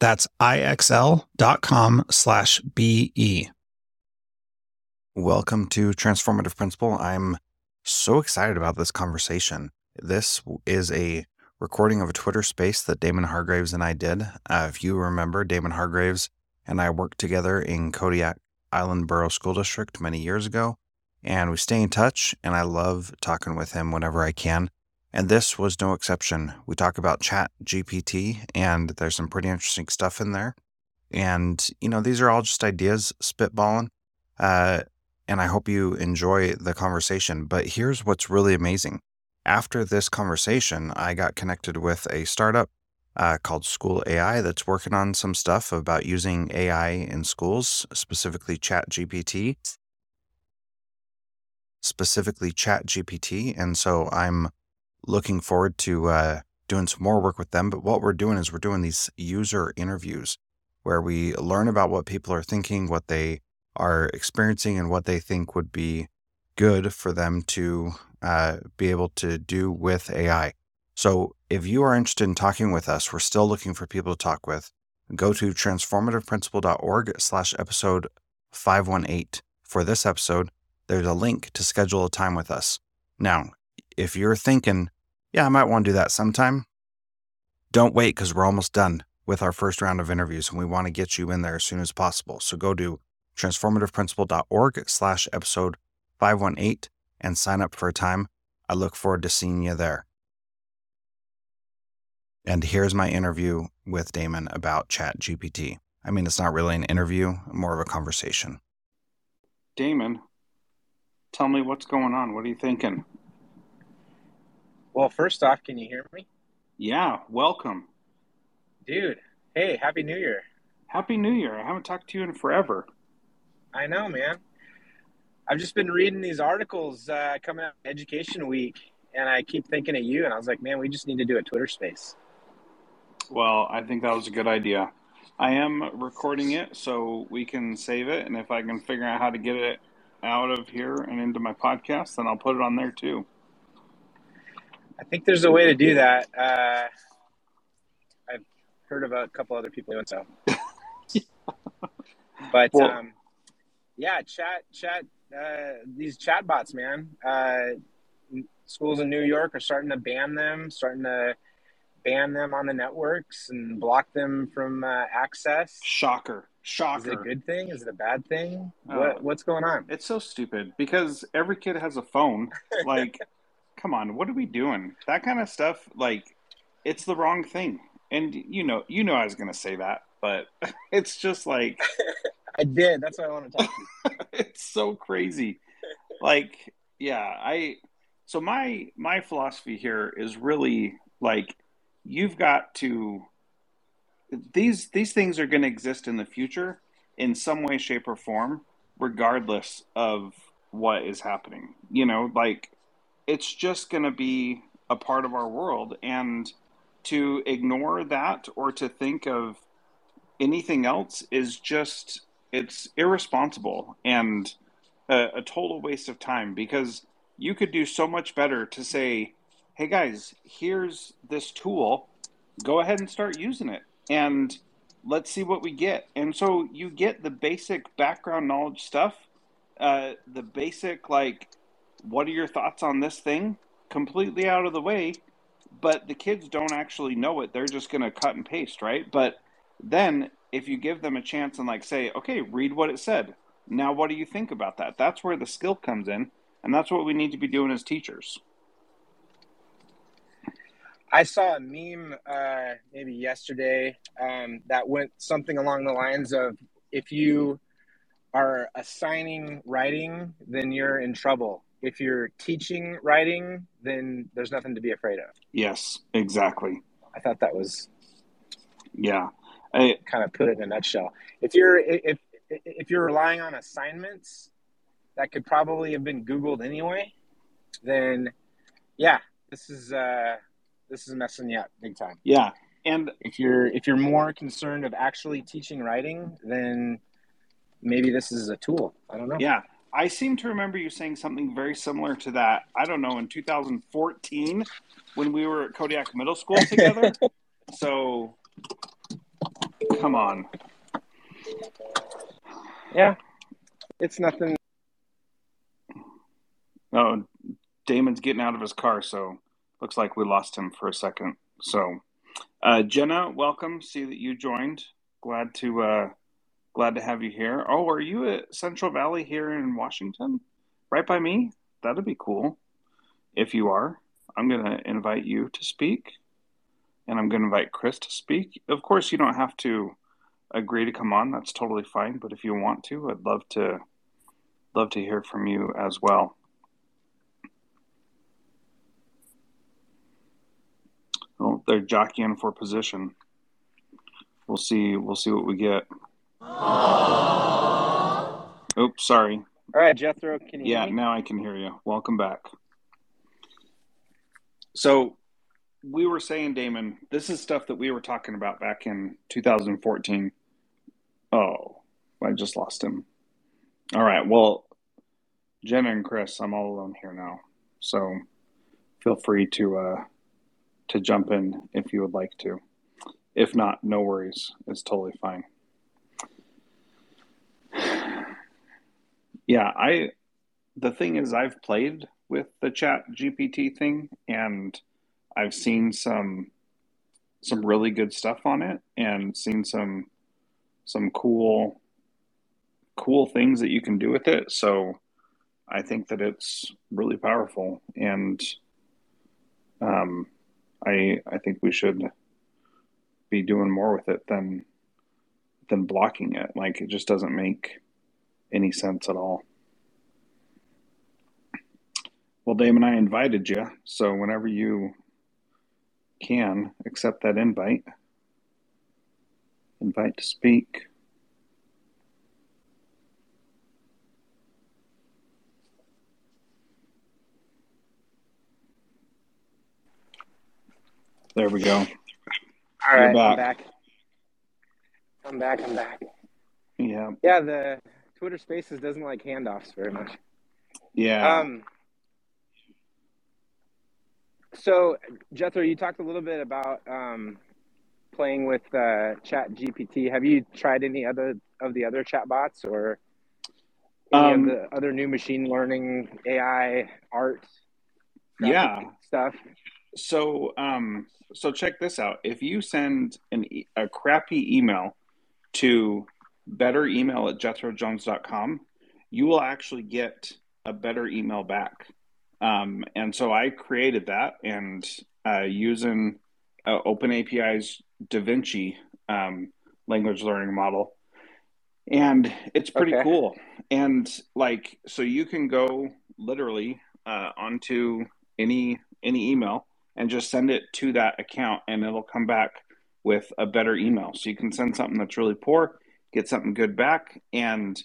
That's ixl.com slash BE. Welcome to Transformative Principal. I'm so excited about this conversation. This is a recording of a Twitter space that Damon Hargraves and I did. Uh, if you remember, Damon Hargraves and I worked together in Kodiak Island Borough School District many years ago, and we stay in touch, and I love talking with him whenever I can. And this was no exception. We talk about Chat GPT, and there's some pretty interesting stuff in there. And, you know, these are all just ideas spitballing. Uh, and I hope you enjoy the conversation. But here's what's really amazing. After this conversation, I got connected with a startup uh, called School AI that's working on some stuff about using AI in schools, specifically Chat GPT. Specifically, Chat GPT. And so I'm looking forward to uh, doing some more work with them. But what we're doing is we're doing these user interviews where we learn about what people are thinking, what they are experiencing, and what they think would be good for them to uh, be able to do with AI. So if you are interested in talking with us, we're still looking for people to talk with. Go to transformativeprincipal.org slash episode 518 For this episode, there's a link to schedule a time with us. Now, if you're thinking, yeah, I might want to do that sometime, don't wait because we're almost done with our first round of interviews and we want to get you in there as soon as possible. So go to transformativeprincipal.org slash episode 518 and sign up for a time. I look forward to seeing you there. And here's my interview with Damon about Chat GPT. I mean, it's not really an interview, more of a conversation. Damon, tell me what's going on. What are you thinking? Well, first off, can you hear me? Yeah, welcome. Dude, hey, Happy New Year. Happy New Year. I haven't talked to you in forever. I know, man. I've just been reading these articles uh, coming out of Education Week, and I keep thinking of you, and I was like, man, we just need to do a Twitter space. Well, I think that was a good idea. I am recording it so we can save it, and if I can figure out how to get it out of here and into my podcast, then I'll put it on there too. I think there's a way to do that. Uh, I've heard about a couple other people doing so. but well, um, yeah, chat, chat, uh, these chatbots, man. Uh, schools in New York are starting to ban them, starting to ban them on the networks and block them from uh, access. Shocker. Shocker. Is it a good thing? Is it a bad thing? What, uh, what's going on? It's so stupid because every kid has a phone. Like, come on, what are we doing? That kind of stuff, like, it's the wrong thing. And you know, you know, I was going to say that, but it's just like I did. That's what I want to talk to. it's so crazy. Like, yeah, I. So my my philosophy here is really like you've got to these these things are going to exist in the future in some way shape or form regardless of what is happening you know like it's just going to be a part of our world and to ignore that or to think of anything else is just it's irresponsible and a, a total waste of time because you could do so much better to say, hey guys, here's this tool. Go ahead and start using it. And let's see what we get. And so you get the basic background knowledge stuff, uh, the basic, like, what are your thoughts on this thing? Completely out of the way. But the kids don't actually know it. They're just going to cut and paste, right? But then if you give them a chance and, like, say, okay, read what it said. Now, what do you think about that? That's where the skill comes in. And that's what we need to be doing as teachers. I saw a meme uh, maybe yesterday um, that went something along the lines of if you are assigning writing, then you're in trouble. If you're teaching writing, then there's nothing to be afraid of. Yes, exactly. I thought that was yeah. I kind of put it in a nutshell. If you're if if you're relying on assignments that could probably have been Googled anyway, then yeah, this is uh, this is messing you up big time. Yeah, and if you're if you're more concerned of actually teaching writing, then maybe this is a tool. I don't know. Yeah, I seem to remember you saying something very similar to that. I don't know in 2014 when we were at Kodiak Middle School together. so, come on. Yeah, it's nothing. Oh, Damon's getting out of his car, so looks like we lost him for a second. So, uh, Jenna, welcome. See that you joined. Glad to uh, glad to have you here. Oh, are you at Central Valley here in Washington, right by me? That'd be cool. If you are, I'm gonna invite you to speak, and I'm gonna invite Chris to speak. Of course, you don't have to agree to come on. That's totally fine. But if you want to, I'd love to love to hear from you as well. Well, they're jockeying for position. We'll see. We'll see what we get. Aww. Oops, sorry. All right, Jethro, can you? Yeah, now I can hear you. Welcome back. So, we were saying, Damon, this is stuff that we were talking about back in 2014. Oh, I just lost him. All right. Well, Jenna and Chris, I'm all alone here now. So, feel free to uh, to jump in if you would like to. If not, no worries. It's totally fine. Yeah, I the thing is I've played with the chat GPT thing and I've seen some some really good stuff on it and seen some some cool cool things that you can do with it. So I think that it's really powerful and um I I think we should be doing more with it than than blocking it. Like it just doesn't make any sense at all. Well, Damon, I invited you, so whenever you can accept that invite, invite to speak. There we go. All right, back. I'm back. I'm back. I'm back. Yeah. Yeah, the Twitter Spaces doesn't like handoffs very much. Yeah. Um. So, Jethro, you talked a little bit about um, playing with uh, Chat GPT. Have you tried any other of the other chatbots or any um, of the other new machine learning AI art? Yeah. Stuff. So, um, so check this out. If you send an a crappy email to better email at jethrojones.com, you will actually get a better email back. Um, and so I created that and uh, using uh, Open API's DaVinci um, language learning model. And it's pretty okay. cool. And like, so you can go literally uh, onto any any email and just send it to that account and it'll come back with a better email. So you can send something that's really poor, get something good back. And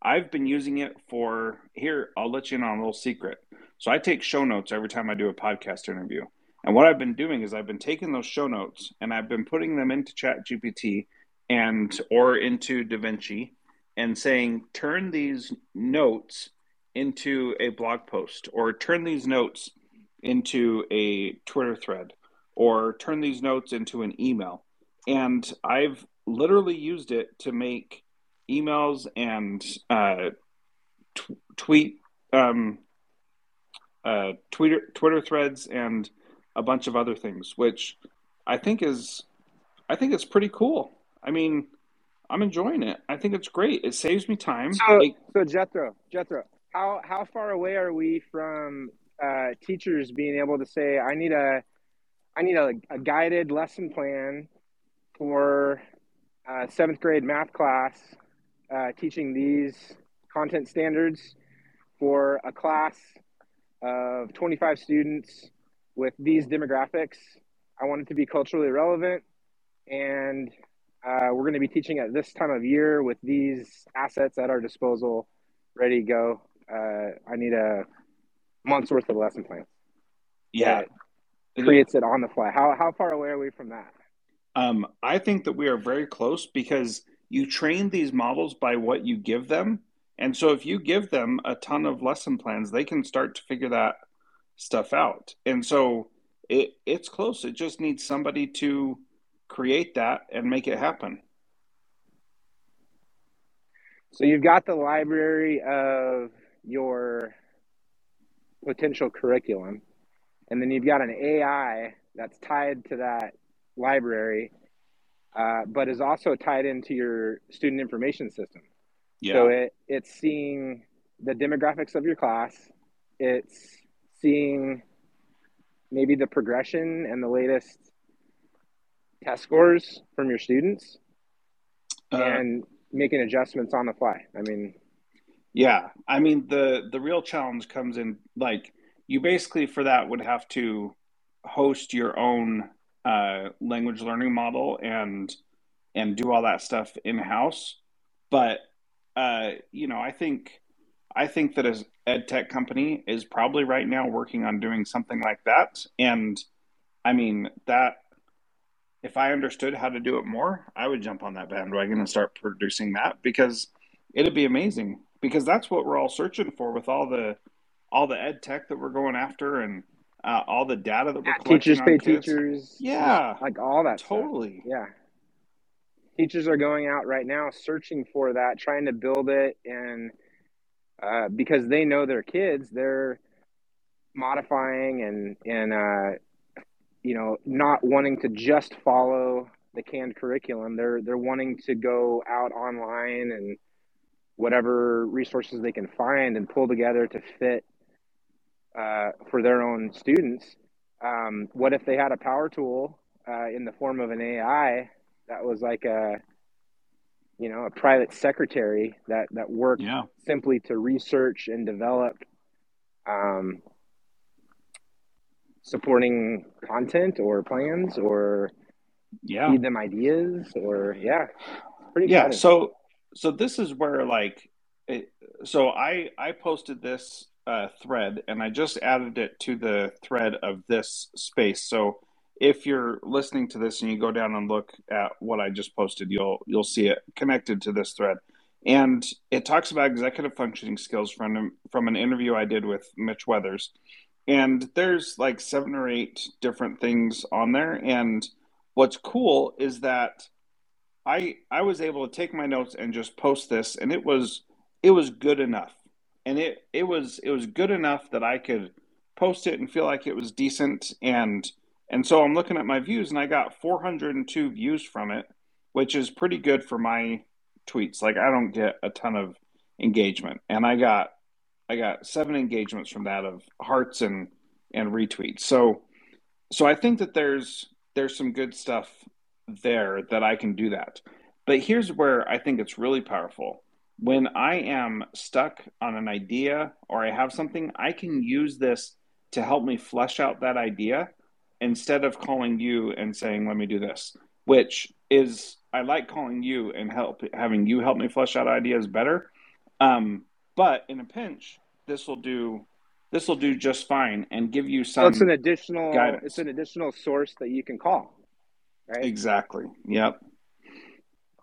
I've been using it for here, I'll let you in on a little secret. So I take show notes every time I do a podcast interview. And what I've been doing is I've been taking those show notes and I've been putting them into Chat GPT and or into DaVinci and saying, turn these notes into a blog post or turn these notes into a Twitter thread or turn these notes into an email. And I've literally used it to make emails and uh, t- tweet um, uh, Twitter Twitter threads and a bunch of other things, which I think is I think it's pretty cool. I mean, I'm enjoying it. I think it's great. It saves me time. So, like, so Jethro, Jethro, how how far away are we from uh, teachers being able to say, I need a I need a, a guided lesson plan for uh, seventh grade math class, uh, teaching these content standards for a class of 25 students with these demographics. I want it to be culturally relevant, and uh, we're going to be teaching at this time of year with these assets at our disposal, ready to go. Uh, I need a month's worth of lesson plans. Yeah, it creates it on the fly. How how far away are we from that? Um, I think that we are very close because you train these models by what you give them. And so if you give them a ton of lesson plans, they can start to figure that stuff out. And so it it's close. It just needs somebody to create that and make it happen. So you've got the library of your potential curriculum, and then you've got an AI that's tied to that library, uh, but is also tied into your student information system. Yeah. So it, it's seeing the demographics of your class, it's seeing maybe the progression and the latest test scores from your students, uh, and making adjustments on the fly. I mean, yeah, I mean the the real challenge comes in like you basically for that would have to host your own uh, language learning model and and do all that stuff in house. But uh, you know, I think I think that as ed tech company is probably right now working on doing something like that. And I mean that if I understood how to do it more, I would jump on that bandwagon and start producing that because it'd be amazing. Because that's what we're all searching for with all the all the ed tech that we're going after and uh, all the data that we're teachers pay kids. teachers yeah like all that totally stuff. yeah teachers are going out right now searching for that trying to build it and uh, because they know their kids they're modifying and and uh, you know not wanting to just follow the canned curriculum they're they're wanting to go out online and whatever resources they can find and pull together to fit uh, for their own students. Um, what if they had a power tool uh, in the form of an AI that was like a, you know, a private secretary that that worked yeah. simply to research and develop um, supporting content or plans or yeah. feed them ideas or yeah, pretty yeah. Exciting. So so this is where like, it, so I I posted this uh, thread, and I just added it to the thread of this space. So if you're listening to this and you go down and look at what I just posted, you'll you'll see it connected to this thread. And it talks about executive functioning skills from from an interview I did with Mitch Weathers. And there's like seven or eight different things on there. And what's cool is that I I was able to take my notes and just post this, and it was it was good enough and it it was it was good enough that I could post it and feel like it was decent and and so I'm looking at my views and I got 402 views from it, which is pretty good for my tweets. Like I don't get a ton of engagement and I got I got seven engagements from that of hearts and and retweets. So so I think that there's there's some good stuff there that I can do that. But here's where I think it's really powerful when I am stuck on an idea or I have something, I can use this to help me flesh out that idea instead of calling you and saying, let me do this, which is, I like calling you and help having you help me flesh out ideas better. Um, but in a pinch, this will do this will do just fine and give you some. So it's an additional. Guidance. It's an additional source that you can call. Right. Exactly. Yep.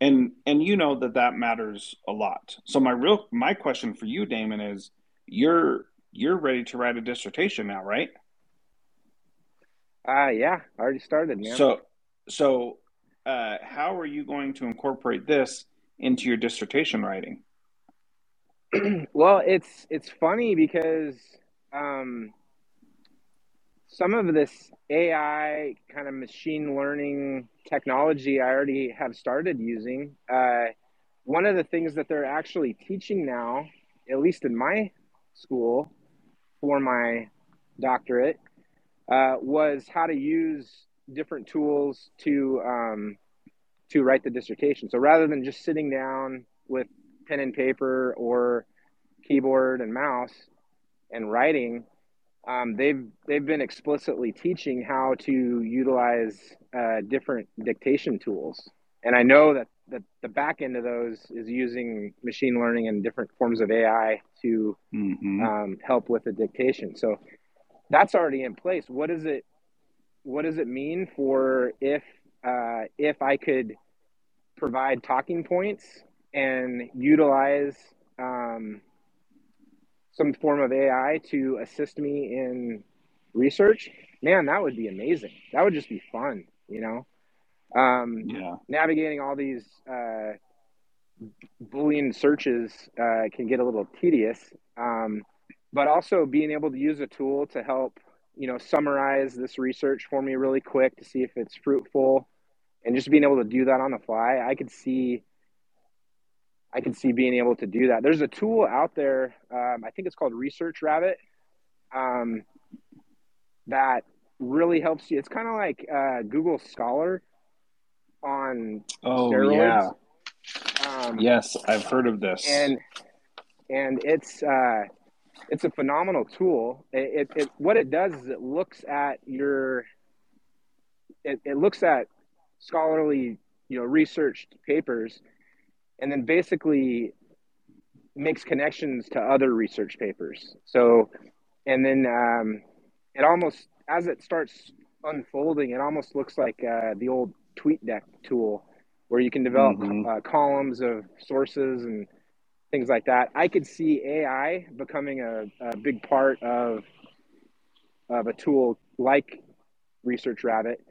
And and you know that that matters a lot. So my real my question for you, Damon, is you're you're ready to write a dissertation now, right? Uh yeah, I already started, man. So so uh, how are you going to incorporate this into your dissertation writing? well, it's it's funny because um, some of this AI kind of machine learning technology I already have started using. Uh, one of the things that they're actually teaching now, at least in my school, for my doctorate, uh, was how to use different tools to um, to write the dissertation. So rather than just sitting down with pen and paper or keyboard and mouse and writing, um, they've they've been explicitly teaching how to utilize uh, different dictation tools. And I know that, that the back end of those is using machine learning and different forms of AI to mm-hmm. um, help with the dictation. So that's already in place. What does it what does it mean for if uh, if I could provide talking points and utilize um, some form of AI to assist me in research, man, that would be amazing. That would just be fun, you know. Um, yeah. Navigating all these uh, Boolean searches uh, can get a little tedious, um, but also being able to use a tool to help, you know, summarize this research for me really quick to see if it's fruitful, and just being able to do that on the fly, I could see I can see being able to do that. There's a tool out there. Um, I think it's called Research Rabbit. Um, that really helps you. It's kind of like uh, Google Scholar on oh steroids. yeah um, yes I've heard of this and and it's uh, it's a phenomenal tool. It, it, it, what it does is it looks at your it, it looks at scholarly you know researched papers and then basically makes connections to other research papers. So, and then um, it almost, as it starts unfolding, it almost looks like uh, the old TweetDeck tool where you can develop mm-hmm. uh, columns of sources and things like that. I could see AI becoming a, a big part of, of a tool like Research Rabbit.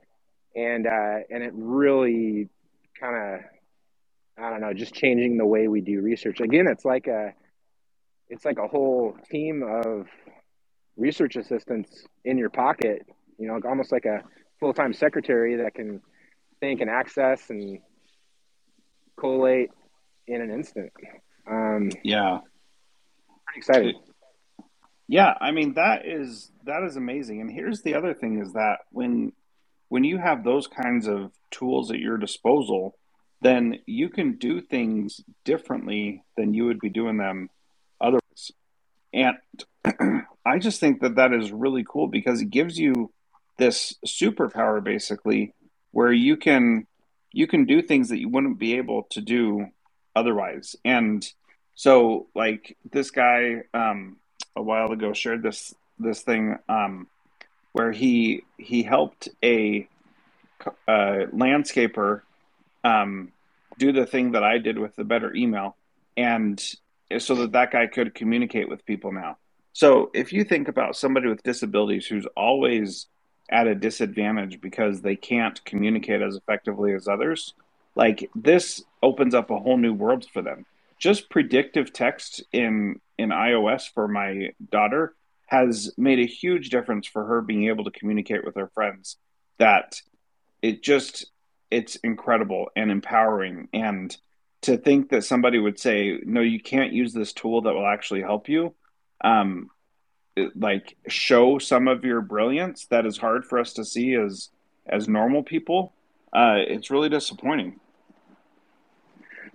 And, uh, and it really kind of I don't know, just changing the way we do research. Again, it's like a it's like a whole team of research assistants in your pocket, you know, almost like a full-time secretary that can think and access and collate in an instant. Um, yeah. Pretty excited. Yeah, I mean that is that is amazing. And here's the other thing is that when when you have those kinds of tools at your disposal, then you can do things differently than you would be doing them otherwise. And I just think that that is really cool because it gives you this superpower basically where you can you can do things that you wouldn't be able to do otherwise. And so like this guy um a while ago shared this this thing um where he he helped a uh, landscaper um, do the thing that I did with the better email, and so that that guy could communicate with people now. So if you think about somebody with disabilities who's always at a disadvantage because they can't communicate as effectively as others, like this opens up a whole new world for them. Just predictive text in in iOS for my daughter has made a huge difference for her being able to communicate with her friends. That it just it's incredible and empowering. And to think that somebody would say no you can't use this tool that will actually help you um like show some of your brilliance that is hard for us to see as as normal people uh it's really disappointing.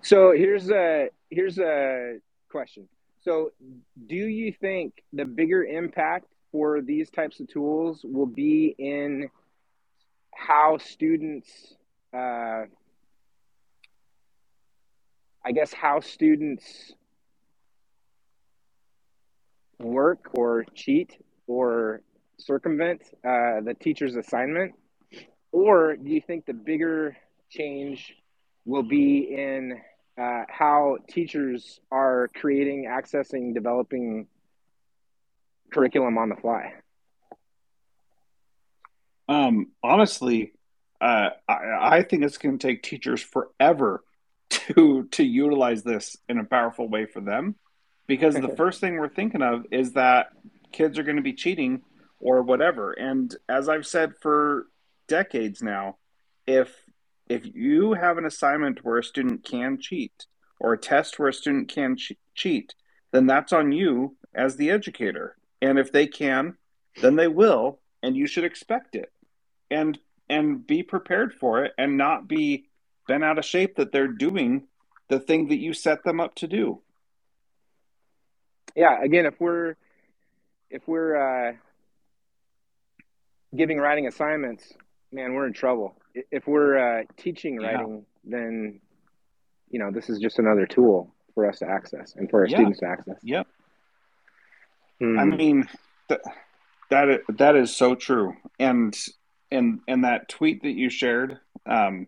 So here's a here's a question. So do you think the bigger impact for these types of tools will be in how students uh, I guess, how students work or cheat or circumvent uh, the teacher's assignment? Or do you think the bigger change will be in uh, how teachers are creating, accessing, developing curriculum on the fly. Um, honestly, uh, I, I think it's going to take teachers forever to to utilize this in a powerful way for them, because the first thing we're thinking of is that kids are going to be cheating or whatever. And as I've said for decades now, if if you have an assignment where a student can cheat or a test where a student can che- cheat, then that's on you as the educator. And if they can, then they will, and you should expect it. And and be prepared for it and not be bent out of shape that they're doing the thing that you set them up to do. Yeah, again, if we're if we're uh, giving writing assignments, man, we're in trouble. If we're uh, teaching writing, yeah. then you know this is just another tool for us to access and for our yeah. students to access. Yep. Hmm. I mean, th- that is, that is so true, and and and that tweet that you shared, um,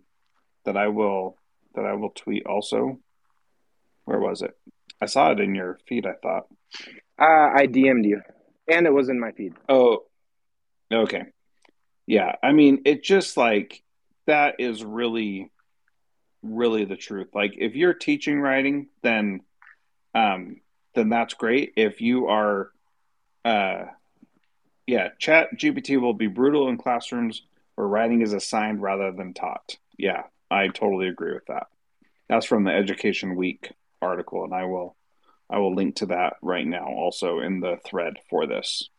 that I will that I will tweet also. Where was it? I saw it in your feed. I thought. Uh, I DM'd you, and it was in my feed. Oh, okay. Yeah, I mean, it just like that is really, really the truth. Like, if you're teaching writing, then, um, then that's great. If you are, uh, yeah, Chat GPT will be brutal in classrooms where writing is assigned rather than taught. Yeah, I totally agree with that. That's from the Education Week article, and I will, I will link to that right now also in the thread for this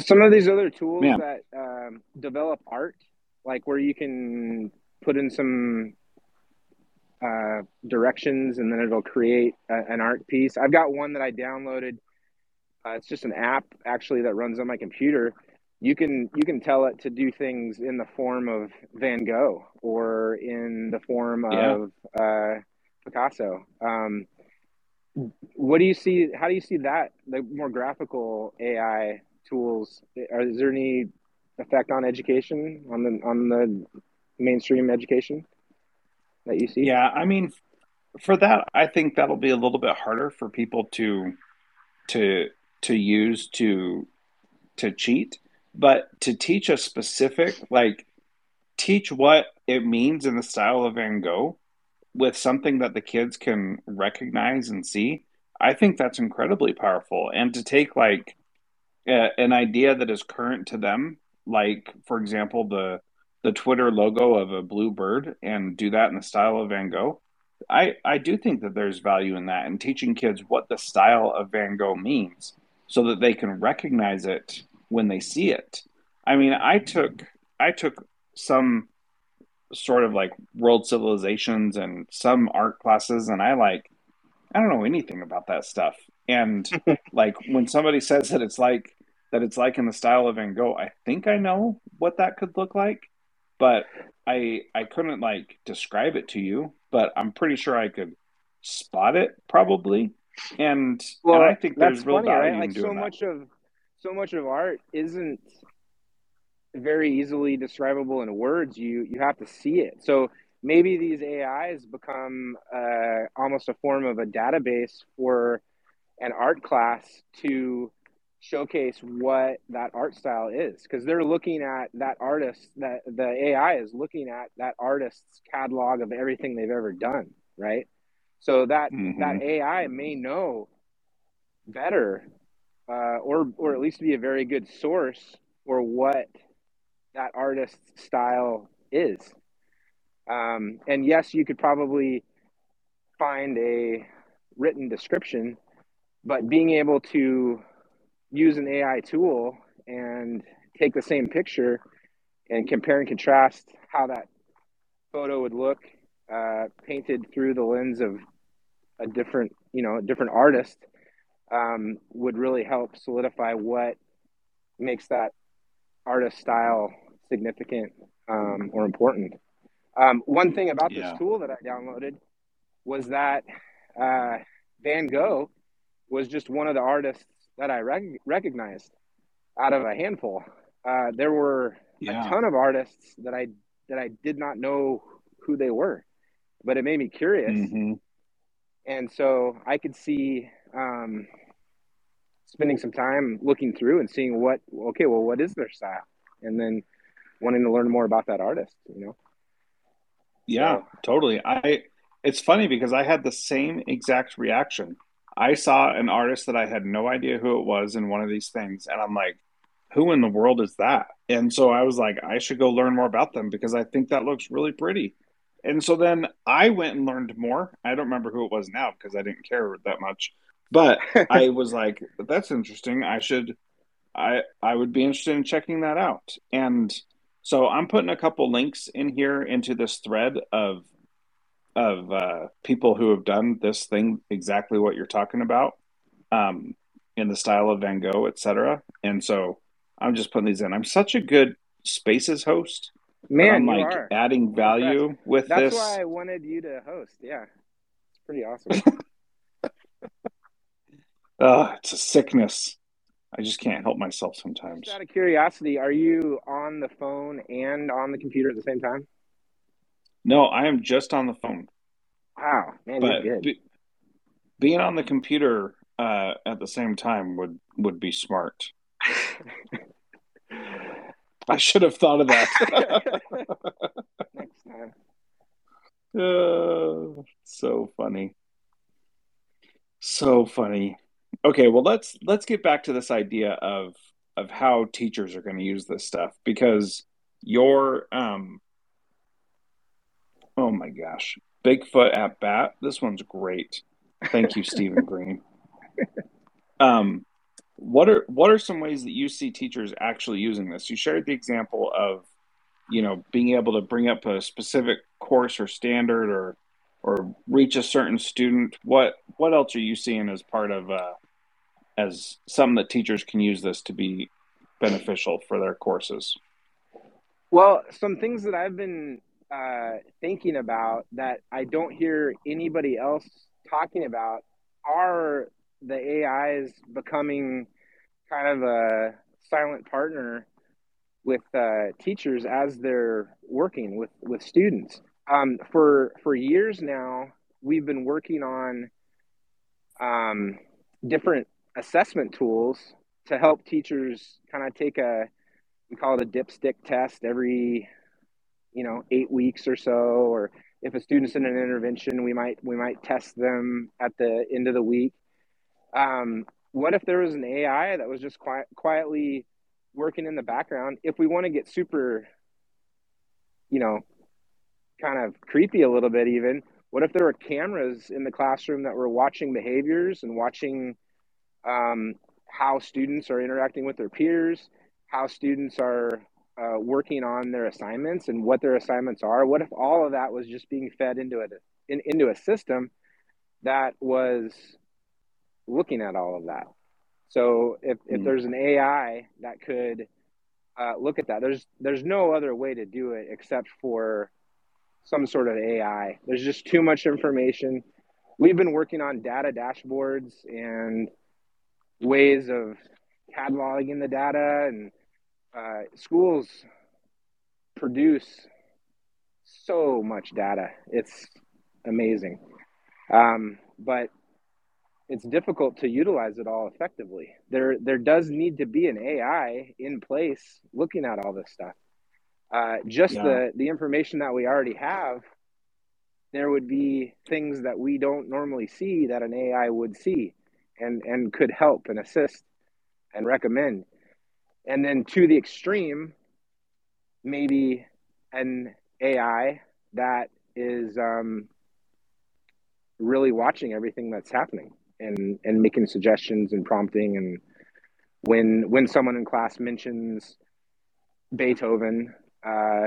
some of these other tools Man. that um, develop art, like where you can put in some uh, directions and then it'll create a, an art piece. I've got one that I downloaded. Uh, it's just an app actually that runs on my computer. You can you can tell it to do things in the form of Van Gogh or in the form yeah. of uh, Picasso. Um, what do you see? How do you see that the more graphical AI tools are, is there any effect on education on the on the mainstream education that you see yeah i mean for that i think that'll be a little bit harder for people to to to use to to cheat but to teach a specific like teach what it means in the style of van gogh with something that the kids can recognize and see i think that's incredibly powerful and to take like an idea that is current to them, like for example the the Twitter logo of a blue bird, and do that in the style of Van Gogh. I I do think that there's value in that and teaching kids what the style of Van Gogh means, so that they can recognize it when they see it. I mean, I took I took some sort of like world civilizations and some art classes, and I like I don't know anything about that stuff. And like when somebody says that it's like that it's like in the style of Van Gogh, I think I know what that could look like, but I I couldn't like describe it to you, but I'm pretty sure I could spot it probably. And, well, and I think there's real funny, value right? like so that. much of so much of art isn't very easily describable in words. You you have to see it. So maybe these AIs become uh, almost a form of a database for an art class to showcase what that art style is because they're looking at that artist that the AI is looking at that artist's catalog of everything they've ever done, right? So that mm-hmm. that AI may know better, uh, or or at least be a very good source for what that artist's style is. Um, and yes, you could probably find a written description, but being able to use an AI tool and take the same picture and compare and contrast how that photo would look uh, painted through the lens of a different, you know, a different artist um, would really help solidify what makes that artist style significant um, or important. Um, one thing about yeah. this tool that I downloaded was that uh, Van Gogh was just one of the artists that I rec- recognized out of a handful. Uh, there were yeah. a ton of artists that I that I did not know who they were, but it made me curious. Mm-hmm. And so I could see um, spending some time looking through and seeing what, okay, well, what is their style? And then wanting to learn more about that artist, you know? Yeah, so. totally. I, it's funny because I had the same exact reaction. I saw an artist that I had no idea who it was in one of these things, and I'm like, who in the world is that? And so I was like, I should go learn more about them because I think that looks really pretty. And so then I went and learned more. I don't remember who it was now because I didn't care that much. But I was like, that's interesting. I should I I would be interested in checking that out. And so I'm putting a couple links in here into this thread of of uh, people who have done this thing exactly what you're talking about um, in the style of Van Gogh, etc. And so I'm just putting these in. I'm such a good spaces host. Man, I'm like are. adding value with That's this. That's why I wanted you to host. Yeah, it's pretty awesome. uh, it's a sickness. I just can't help myself sometimes. Just out of curiosity, are you on the phone and on the computer at the same time? No, I am just on the phone. Wow, man, but you're good. Be, being on the computer uh, at the same time would would be smart. I should have thought of that. Next time. Uh, so funny. So funny. Okay, well let's let's get back to this idea of of how teachers are going to use this stuff because your um oh my gosh bigfoot at bat this one's great thank you stephen green um what are what are some ways that you see teachers actually using this? You shared the example of you know being able to bring up a specific course or standard or or reach a certain student. What what else are you seeing as part of uh as something that teachers can use this to be beneficial for their courses? Well some things that i've been uh, thinking about that i don't hear anybody else talking about are the AI is becoming kind of a silent partner with uh, teachers as they're working with with students. Um, for for years now, we've been working on um, different assessment tools to help teachers kind of take a we call it a dipstick test every you know eight weeks or so or if a student's in an intervention we might we might test them at the end of the week um, what if there was an AI that was just quiet, quietly working in the background? If we want to get super, you know, kind of creepy a little bit, even, what if there were cameras in the classroom that were watching behaviors and watching um, how students are interacting with their peers, how students are uh, working on their assignments and what their assignments are? What if all of that was just being fed into a in, into a system that was looking at all of that. So if, if mm. there's an AI that could uh, look at that, there's there's no other way to do it except for some sort of AI. There's just too much information. We've been working on data dashboards and ways of cataloging the data, and uh, schools produce so much data. It's amazing. Um, but it's difficult to utilize it all effectively. There there does need to be an AI in place looking at all this stuff. Uh, just yeah. the the information that we already have, there would be things that we don't normally see that an AI would see, and and could help and assist and recommend. And then to the extreme, maybe an AI that is um, really watching everything that's happening and and making suggestions and prompting and when when someone in class mentions Beethoven, uh,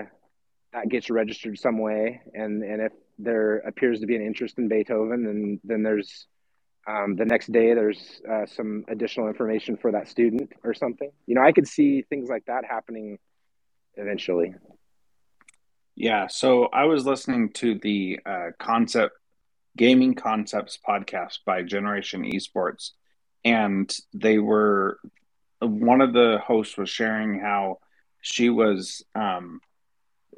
that gets registered some way, and and if there appears to be an interest in Beethoven, then then there's um, the next day there's uh, some additional information for that student or something. You know, I could see things like that happening eventually. Yeah, so I was listening to the uh, concept Gaming Concepts podcast by Generation Esports, and they were one of the hosts was sharing how she was um,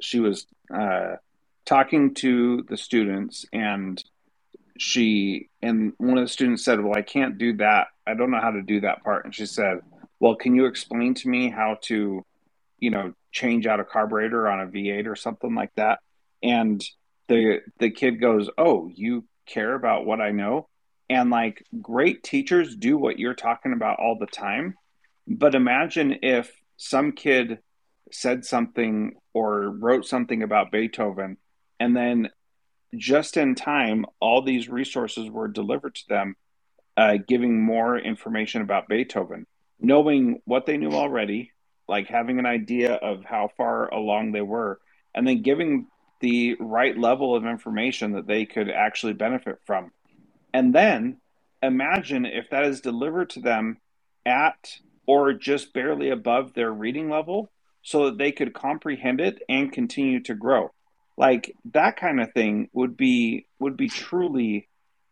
she was uh, talking to the students and she and one of the students said well i can't do that. I don't know how to do that part. And she said well can you explain to me how to you know change out a carburetor on a v8 or something like that? And the the kid goes oh you care about what i know? And like great teachers do what you're talking about all the time. But imagine if some kid said something or wrote something about beethoven and then just in time, all these resources were delivered to them, uh, giving more information about Beethoven, knowing what they knew already, like having an idea of how far along they were, and then giving the right level of information that they could actually benefit from. And then imagine if that is delivered to them at or just barely above their reading level so that they could comprehend it and continue to grow like that kind of thing would be would be truly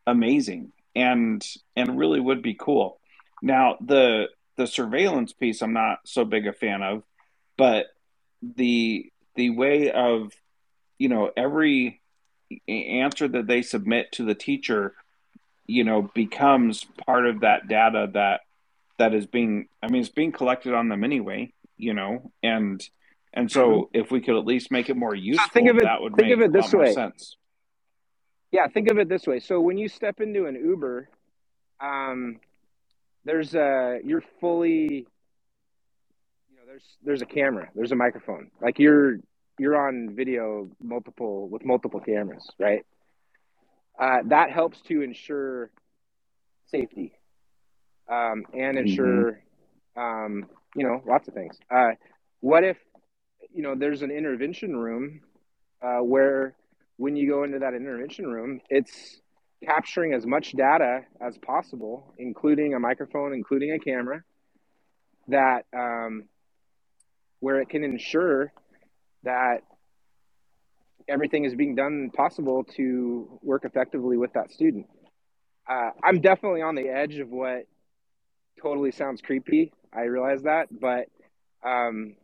amazing and and really would be cool now the the surveillance piece i'm not so big a fan of but the the way of you know every answer that they submit to the teacher you know becomes part of that data that that is being i mean it's being collected on them anyway you know and and so, mm-hmm. if we could at least make it more useful, think of it, that would think make of it this way. sense. Yeah, think of it this way. So when you step into an Uber, um, there's a you're fully, you know, there's there's a camera, there's a microphone, like you're you're on video multiple with multiple cameras, right? Uh, that helps to ensure safety um, and mm-hmm. ensure, mm-hmm. um, you know, lots of things. Uh, what if you know, there's an intervention room uh, where when you go into that intervention room, it's capturing as much data as possible, including a microphone, including a camera, that um, where it can ensure that everything is being done possible to work effectively with that student. Uh, I'm definitely on the edge of what totally sounds creepy. I realize that, but um,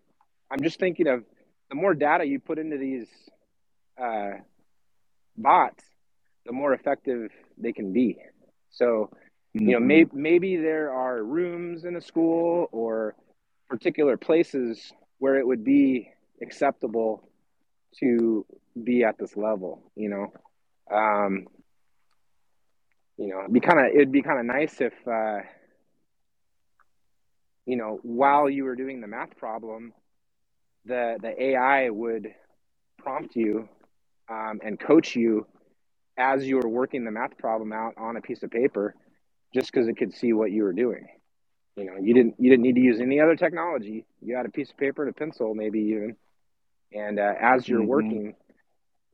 I'm just thinking of the more data you put into these uh, bots, the more effective they can be. So, you know, maybe mm-hmm. maybe there are rooms in a school or particular places where it would be acceptable to be at this level. You know, um, you know, it'd be kind of it'd be kind of nice if. Uh, you know, while you were doing the math problem, the the AI would prompt you um, and coach you as you were working the math problem out on a piece of paper, just because it could see what you were doing. You know, you didn't you didn't need to use any other technology. You had a piece of paper and a pencil, maybe even, and uh, as you're mm-hmm. working,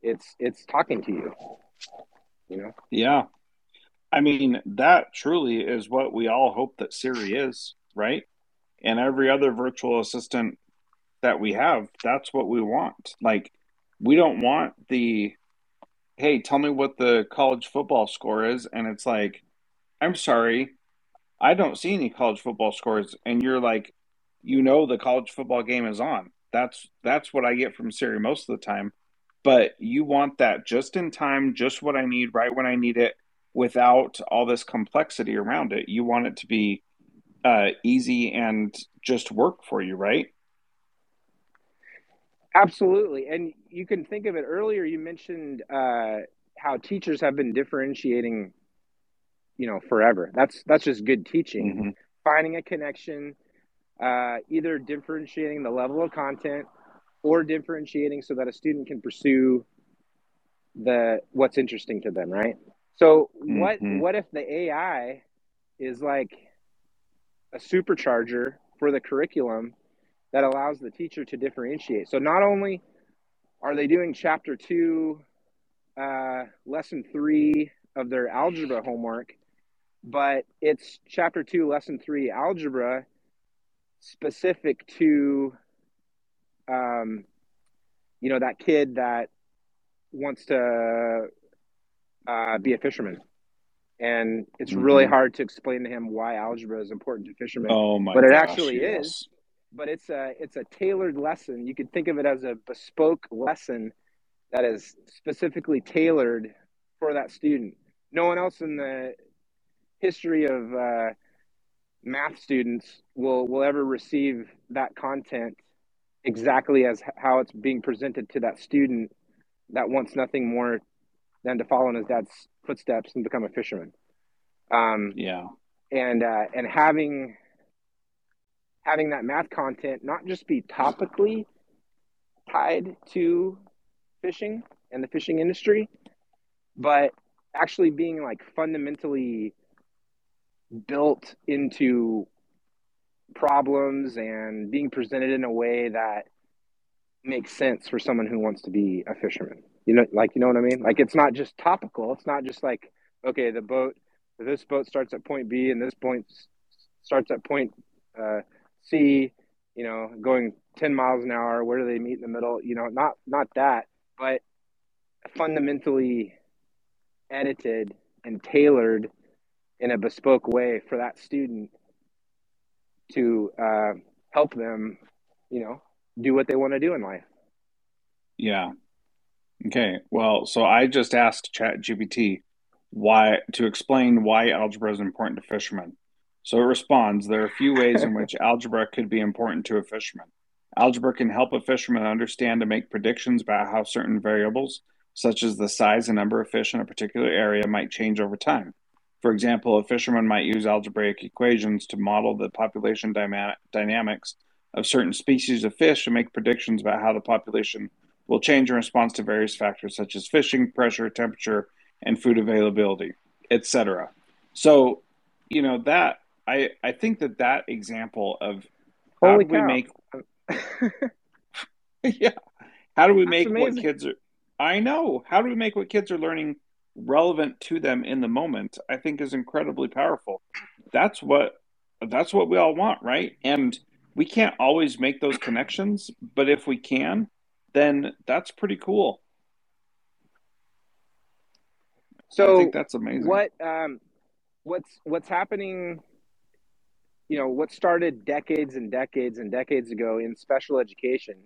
it's it's talking to you. You know. Yeah, I mean that truly is what we all hope that Siri is, right? And every other virtual assistant that we have, that's what we want. Like, we don't want the, hey, tell me what the college football score is. And it's like, I'm sorry, I don't see any college football scores. And you're like, you know, the college football game is on. That's that's what I get from Siri most of the time. But you want that just in time, just what I need, right when I need it, without all this complexity around it. You want it to be uh, easy and just work for you, right? Absolutely. And you can think of it earlier, you mentioned uh, how teachers have been differentiating, you know, forever. That's that's just good teaching. Mm-hmm. Finding a connection, uh, either differentiating the level of content or differentiating so that a student can pursue the what's interesting to them, right? So mm-hmm. what what if the AI is like a supercharger for the curriculum that allows the teacher to differentiate. So not only are they doing chapter two, uh, lesson three of their algebra homework, but it's chapter two, lesson three algebra specific to, um, you know, that kid that wants to uh, be a fisherman. And it's mm-hmm. really hard to explain to him why algebra is important to fishermen. Oh my but it gosh, actually yes. is but it's a it's a tailored lesson. You could think of it as a bespoke lesson that is specifically tailored for that student. No one else in the history of uh, math students will will ever receive that content exactly as how it's being presented to that student that wants nothing more than to follow in his dad's footsteps and become a fisherman. Um, yeah, and uh, and having having that math content not just be topically tied to fishing and the fishing industry, but actually being like fundamentally built into problems and being presented in a way that makes sense for someone who wants to be a fisherman. You know, like you know what I mean? Like it's not just topical. It's not just like okay, the boat, this boat starts at point B and this point starts at point uh, C. You know, going ten miles an hour. Where do they meet in the middle? You know, not not that, but fundamentally edited and tailored in a bespoke way for that student to uh, help them, you know, do what they want to do in life. Yeah. Okay. Well, so I just asked ChatGPT why to explain why algebra is important to fishermen. So it responds there are a few ways in which algebra could be important to a fisherman. Algebra can help a fisherman understand and make predictions about how certain variables, such as the size and number of fish in a particular area, might change over time. For example, a fisherman might use algebraic equations to model the population dyma- dynamics of certain species of fish and make predictions about how the population will change in response to various factors such as fishing, pressure, temperature, and food availability, etc. So, you know that I I think that that example of how Holy do cow. we make yeah how do we That's make amazing. what kids are I know how do we make what kids are learning relevant to them in the moment i think is incredibly powerful. That's what that's what we all want right? And we can't always make those connections but if we can then that's pretty cool. So I think that's amazing. what um what's what's happening you know what started decades and decades and decades ago in special education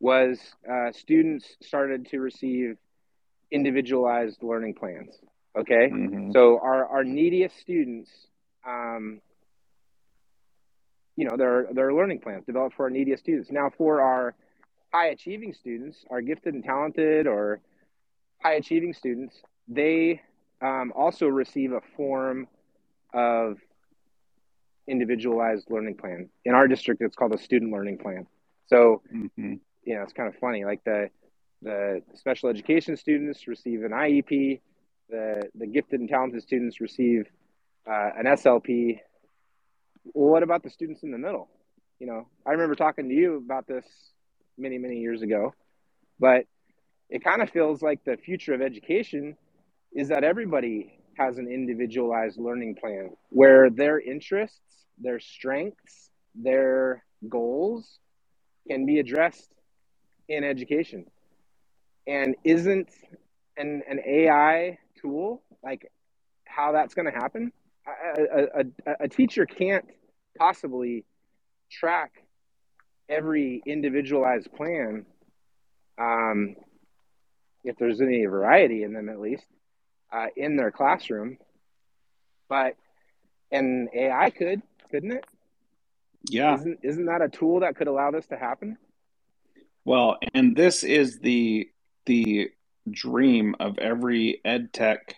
was uh, students started to receive individualized learning plans. Okay, mm-hmm. so our our neediest students, um, you know, there are there are learning plans developed for our neediest students. Now, for our high achieving students, our gifted and talented or high achieving students, they um, also receive a form of individualized learning plan. In our district, it's called a student learning plan. So, mm-hmm. you know, it's kind of funny. Like the the special education students receive an IEP. The, the gifted and talented students receive uh, an SLP. Well, what about the students in the middle? You know, I remember talking to you about this many, many years ago, but it kind of feels like the future of education is that everybody has an individualized learning plan where their interests, their strengths, their goals can be addressed in education and isn't an, an AI tool like how that's going to happen? A, a, a, teacher can't possibly track every individualized plan um, if there's any variety in them at least uh, in their classroom. But an ai could couldn't it? Yeah. Isn't, isn't that a tool that could allow this to happen? Well and this is the the dream of every ed tech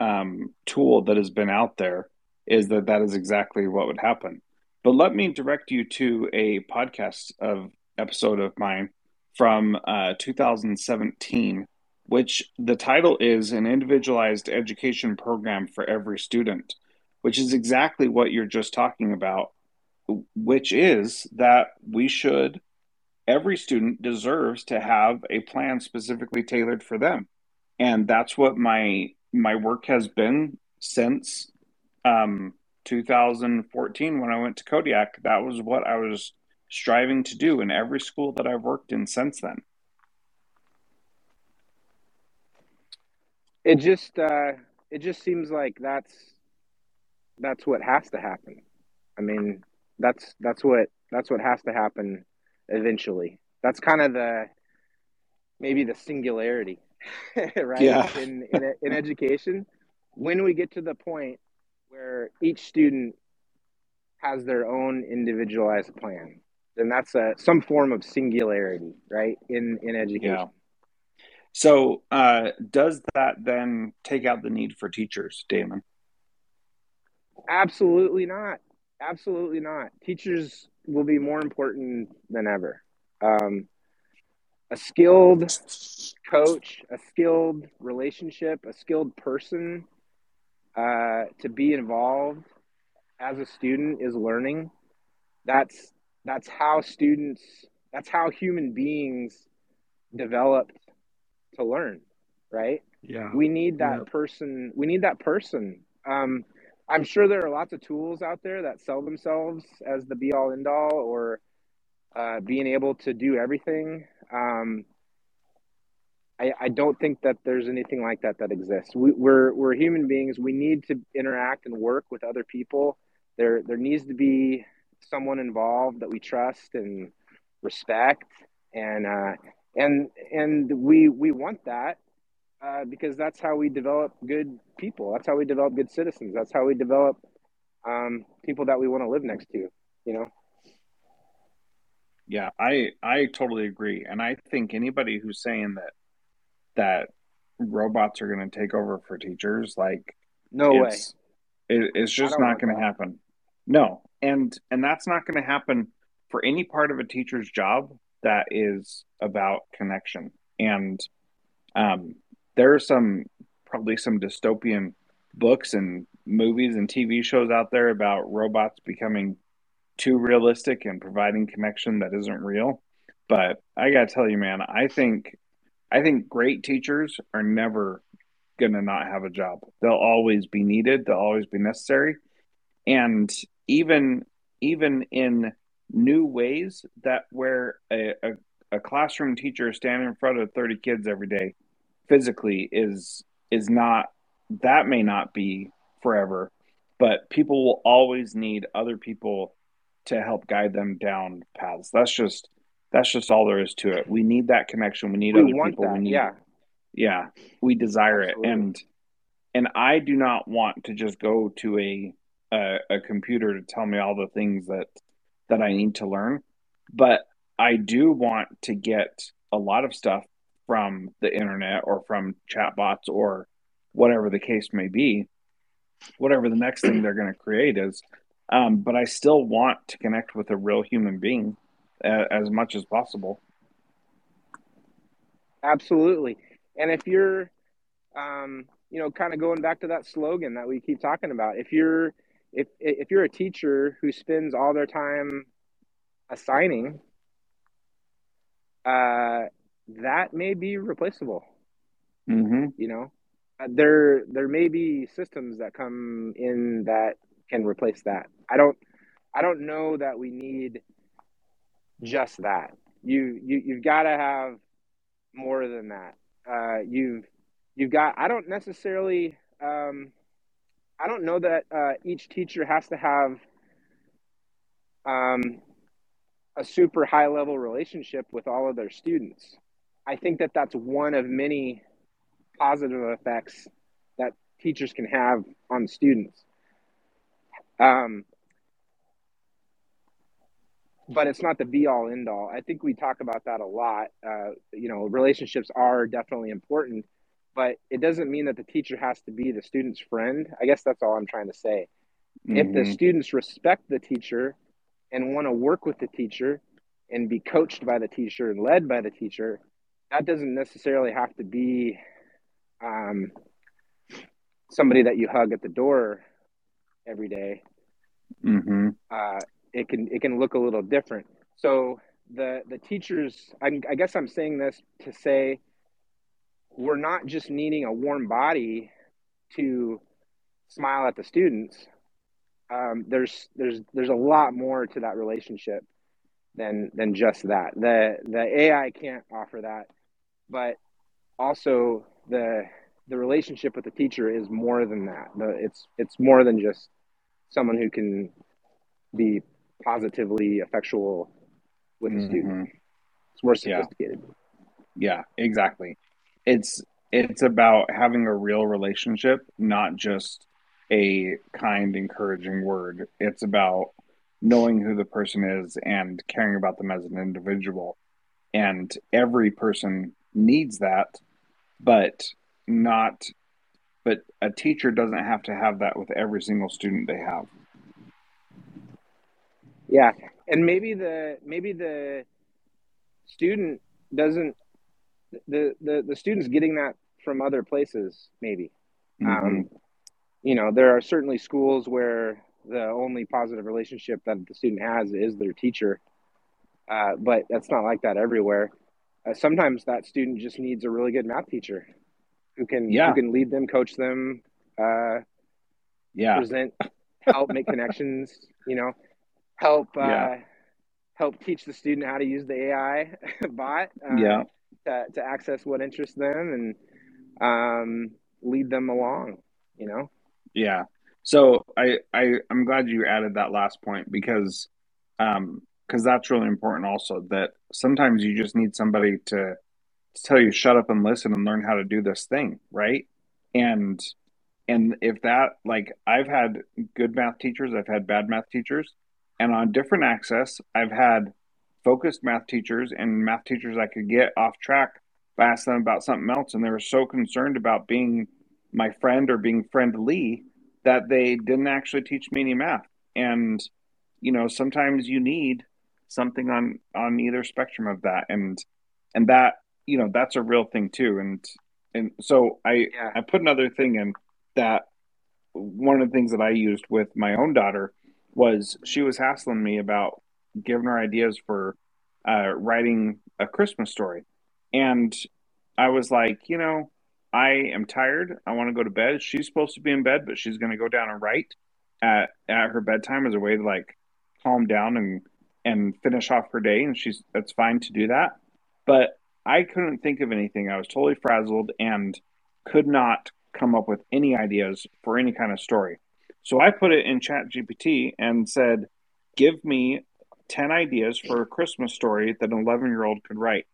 um, tool that has been out there is that that is exactly what would happen. But let me direct you to a podcast of episode of mine from uh, 2017, which the title is an individualized education program for every student, which is exactly what you're just talking about, which is that we should every student deserves to have a plan specifically tailored for them. And that's what my my work has been since um, 2014 when i went to kodiak. That was what i was striving to do in every school that i've worked in since then. It just uh, it just seems like that's that's what has to happen. I mean that's that's what that's what has to happen eventually. That's kind of the maybe the singularity, right? Yeah. In, in in education, when we get to the point where each student has their own individualized plan, then that's a some form of singularity, right? In in education. Yeah. So, uh, does that then take out the need for teachers, Damon? Absolutely not. Absolutely not. Teachers will be more important than ever. Um, a skilled coach, a skilled relationship, a skilled person uh, to be involved as a student is learning. That's that's how students. That's how human beings developed to learn, right? Yeah. We need that yeah. person. We need that person. Um, I'm sure there are lots of tools out there that sell themselves as the be all end all or uh, being able to do everything. Um, I, I, don't think that there's anything like that that exists. We, we're we're human beings. We need to interact and work with other people. There there needs to be someone involved that we trust and respect, and uh, and and we we want that uh, because that's how we develop good people. That's how we develop good citizens. That's how we develop um, people that we want to live next to. You know. Yeah, I I totally agree, and I think anybody who's saying that that robots are going to take over for teachers, like no it's, way, it, it's just not going to happen. No, and and that's not going to happen for any part of a teacher's job that is about connection. And um, there are some probably some dystopian books and movies and TV shows out there about robots becoming too realistic and providing connection that isn't real. But I got to tell you, man, I think I think great teachers are never to not have a job. They'll always be needed. They'll always be necessary. And even even in new ways that where a, a, a classroom teacher is standing in front of 30 kids every day physically is is not that may not be forever but people will always need other people to help guide them down paths. That's just that's just all there is to it. We need that connection. We need we other people. That, we need yeah. Yeah we desire Absolutely. it and and i do not want to just go to a, a a computer to tell me all the things that that I need to learn. But I do want to get a lot of stuff from the internet or from chatbots or whatever the case may be, whatever the next thing they're going to create is. Um, but I still want to connect with a real human being uh, as much as possible. Absolutely. And if you're, um, you know, kind of going back to that slogan that we keep talking about, if you're if if you're a teacher who spends all their time assigning, uh, that may be replaceable. Mm-hmm. You know, uh, there there may be systems that come in that can replace that. I don't I don't know that we need just that. You you you've got to have more than that. Uh, you've you've got. I don't necessarily. Um, I don't know that uh, each teacher has to have um, a super high level relationship with all of their students. I think that that's one of many positive effects that teachers can have on students. Um, but it's not the be all end all. I think we talk about that a lot. Uh, you know, relationships are definitely important, but it doesn't mean that the teacher has to be the student's friend. I guess that's all I'm trying to say. Mm-hmm. If the mm-hmm. students respect the teacher and want to work with the teacher and be coached by the teacher and led by the teacher, that doesn't necessarily have to be um, somebody that you hug at the door every day. Mm-hmm. Uh, it can it can look a little different. So the the teachers, I, I guess I'm saying this to say we're not just needing a warm body to smile at the students. Um, there's there's there's a lot more to that relationship than than just that. The the AI can't offer that, but also the the relationship with the teacher is more than that. The, it's it's more than just someone who can be positively effectual with a mm-hmm. student. It's more sophisticated. Yeah. Yeah, exactly. It's it's about having a real relationship, not just a kind, encouraging word. It's about knowing who the person is and caring about them as an individual. And every person needs that, but not but a teacher doesn't have to have that with every single student they have. Yeah. And maybe the maybe the student doesn't the the, the student's getting that from other places maybe mm-hmm. um, you know there are certainly schools where the only positive relationship that the student has is their teacher uh, but that's not like that everywhere uh, sometimes that student just needs a really good math teacher who can yeah. who can lead them coach them uh, yeah present help make connections you know help uh, yeah. help teach the student how to use the ai bot uh, yeah to, to access what interests them and um, lead them along, you know? Yeah. So I, I, I'm glad you added that last point because, um, because that's really important also that sometimes you just need somebody to, tell you shut up and listen and learn how to do this thing right and and if that like i've had good math teachers i've had bad math teachers and on different access i've had focused math teachers and math teachers I could get off track by asking them about something else. And they were so concerned about being my friend or being friendly that they didn't actually teach me any math. And, you know, sometimes you need something on on either spectrum of that. And and that, you know, that's a real thing too. And and so I yeah. I put another thing in that one of the things that I used with my own daughter was she was hassling me about giving her ideas for uh, writing a Christmas story. And I was like, you know, I am tired. I want to go to bed. She's supposed to be in bed, but she's going to go down and write at, at her bedtime as a way to like calm down and and finish off her day. And she's that's fine to do that. But I couldn't think of anything. I was totally frazzled and could not come up with any ideas for any kind of story. So I put it in Chat GPT and said, give me 10 ideas for a Christmas story that an 11 year old could write.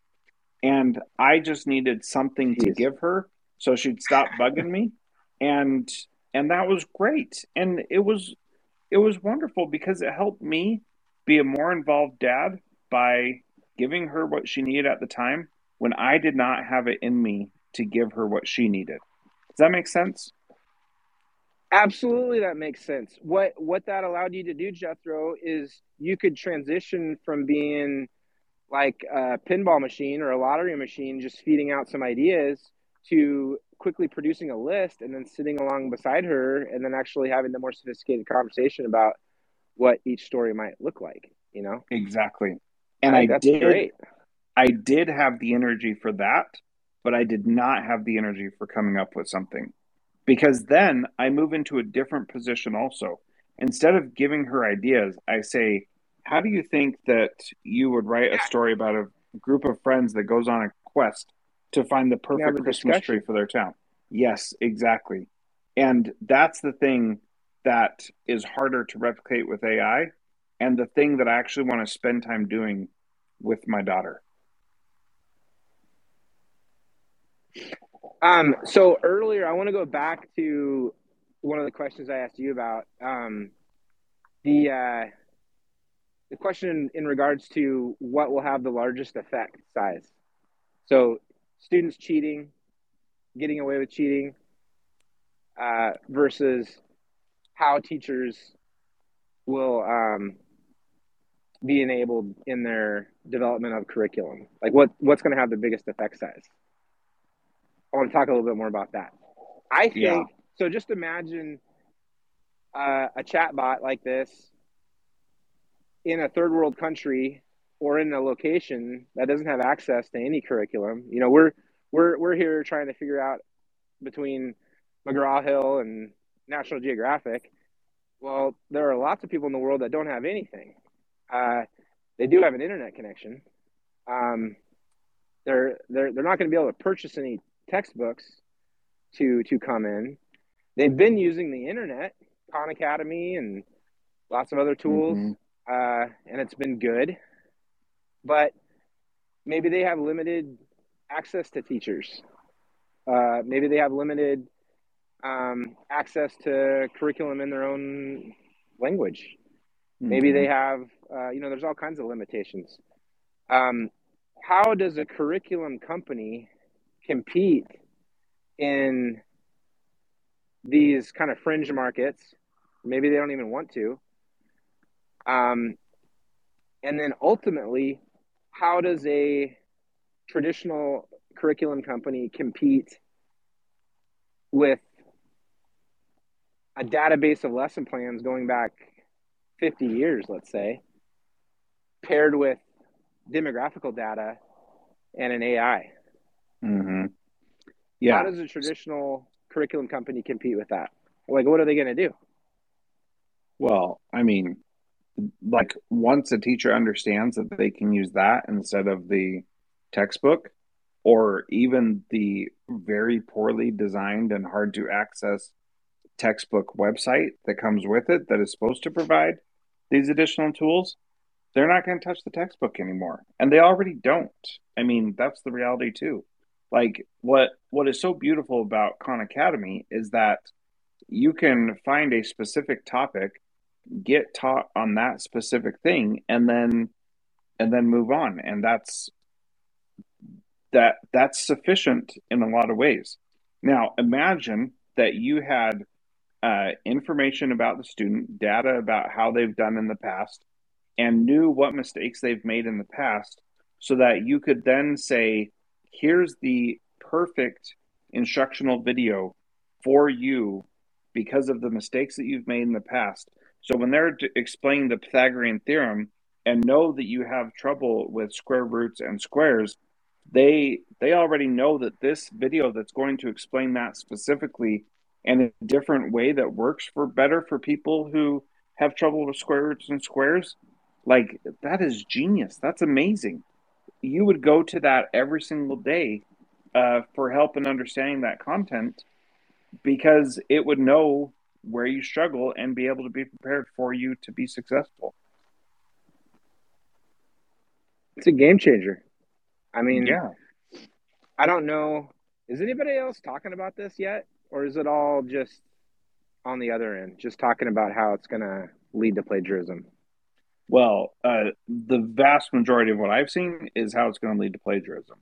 And I just needed something Jeez. to give her so she'd stop bugging me. And and that was great. And it was it was wonderful because it helped me be a more involved dad by giving her what she needed at the time when I did not have it in me to give her what she needed. Does that make sense? Absolutely, that makes sense. What what that allowed you to do, Jethro, is you could transition from being like a pinball machine or a lottery machine, just feeding out some ideas, to quickly producing a list and then sitting along beside her and then actually having the more sophisticated conversation about what each story might look like. You know exactly. And I, I did. Great. I did have the energy for that, but I did not have the energy for coming up with something because then I move into a different position also. Instead of giving her ideas, I say, How do you think that you would write a story about a group of friends that goes on a quest to find the perfect Christmas tree for their town? Yes, exactly. And that's the thing that is harder to replicate with AI and the thing that I actually want to spend time doing with my daughter. Um, so earlier, I want to go back to one of the questions I asked you about um, the uh, the question in regards to what will have the largest effect size. So students cheating, getting away with cheating, uh, versus how teachers will um, be enabled in their development of curriculum. Like what what's going to have the biggest effect size? I want to talk a little bit more about that. I think yeah. so. Just imagine uh, a chat bot like this in a third world country or in a location that doesn't have access to any curriculum. You know, we're we're we're here trying to figure out between McGraw Hill and National Geographic. Well, there are lots of people in the world that don't have anything. Uh, they do have an internet connection. Um, they're they're they're not going to be able to purchase any textbooks to to come in. They've been using the internet, Khan Academy, and lots of other tools, mm-hmm. uh, and it's been good. But maybe they have limited access to teachers. Uh, maybe they have limited um, access to curriculum in their own language. Mm-hmm. Maybe they have, uh, you know, there's all kinds of limitations. Um, how does a curriculum company compete in these kind of fringe markets? Maybe they don't even want to. Um, and then ultimately, how does a traditional curriculum company compete with a database of lesson plans going back 50 years, let's say, paired with demographical data and an AI. Mm-hmm. Yeah. How does a traditional curriculum company compete with that? Like, what are they going to do? Well, I mean, like once a teacher understands that they can use that instead of the textbook or even the very poorly designed and hard to access textbook website that comes with it that is supposed to provide these additional tools, they're not going to touch the textbook anymore. And they already don't. I mean, that's the reality too. Like what what is so beautiful about Khan Academy is that you can find a specific topic, get taught on that specific thing and then and then move on. And that's that that's sufficient in a lot of ways. Now, imagine that you had uh, information about the student, data about how they've done in the past, and knew what mistakes they've made in the past so that you could then say, here's the perfect instructional video for you because of the mistakes that you've made in the past. So when they're explaining the Pythagorean theorem and know that you have trouble with square roots and squares, they they already know that this video that's going to explain that specifically and a different way that works for better for people who have trouble with square roots and squares like that is genius. That's amazing. You would go to that every single day uh, for help in understanding that content because it would know where you struggle and be able to be prepared for you to be successful. It's a game changer. I mean yeah. I don't know. Is anybody else talking about this yet or is it all just on the other end, just talking about how it's going to lead to plagiarism? Well, uh, the vast majority of what I've seen is how it's going to lead to plagiarism,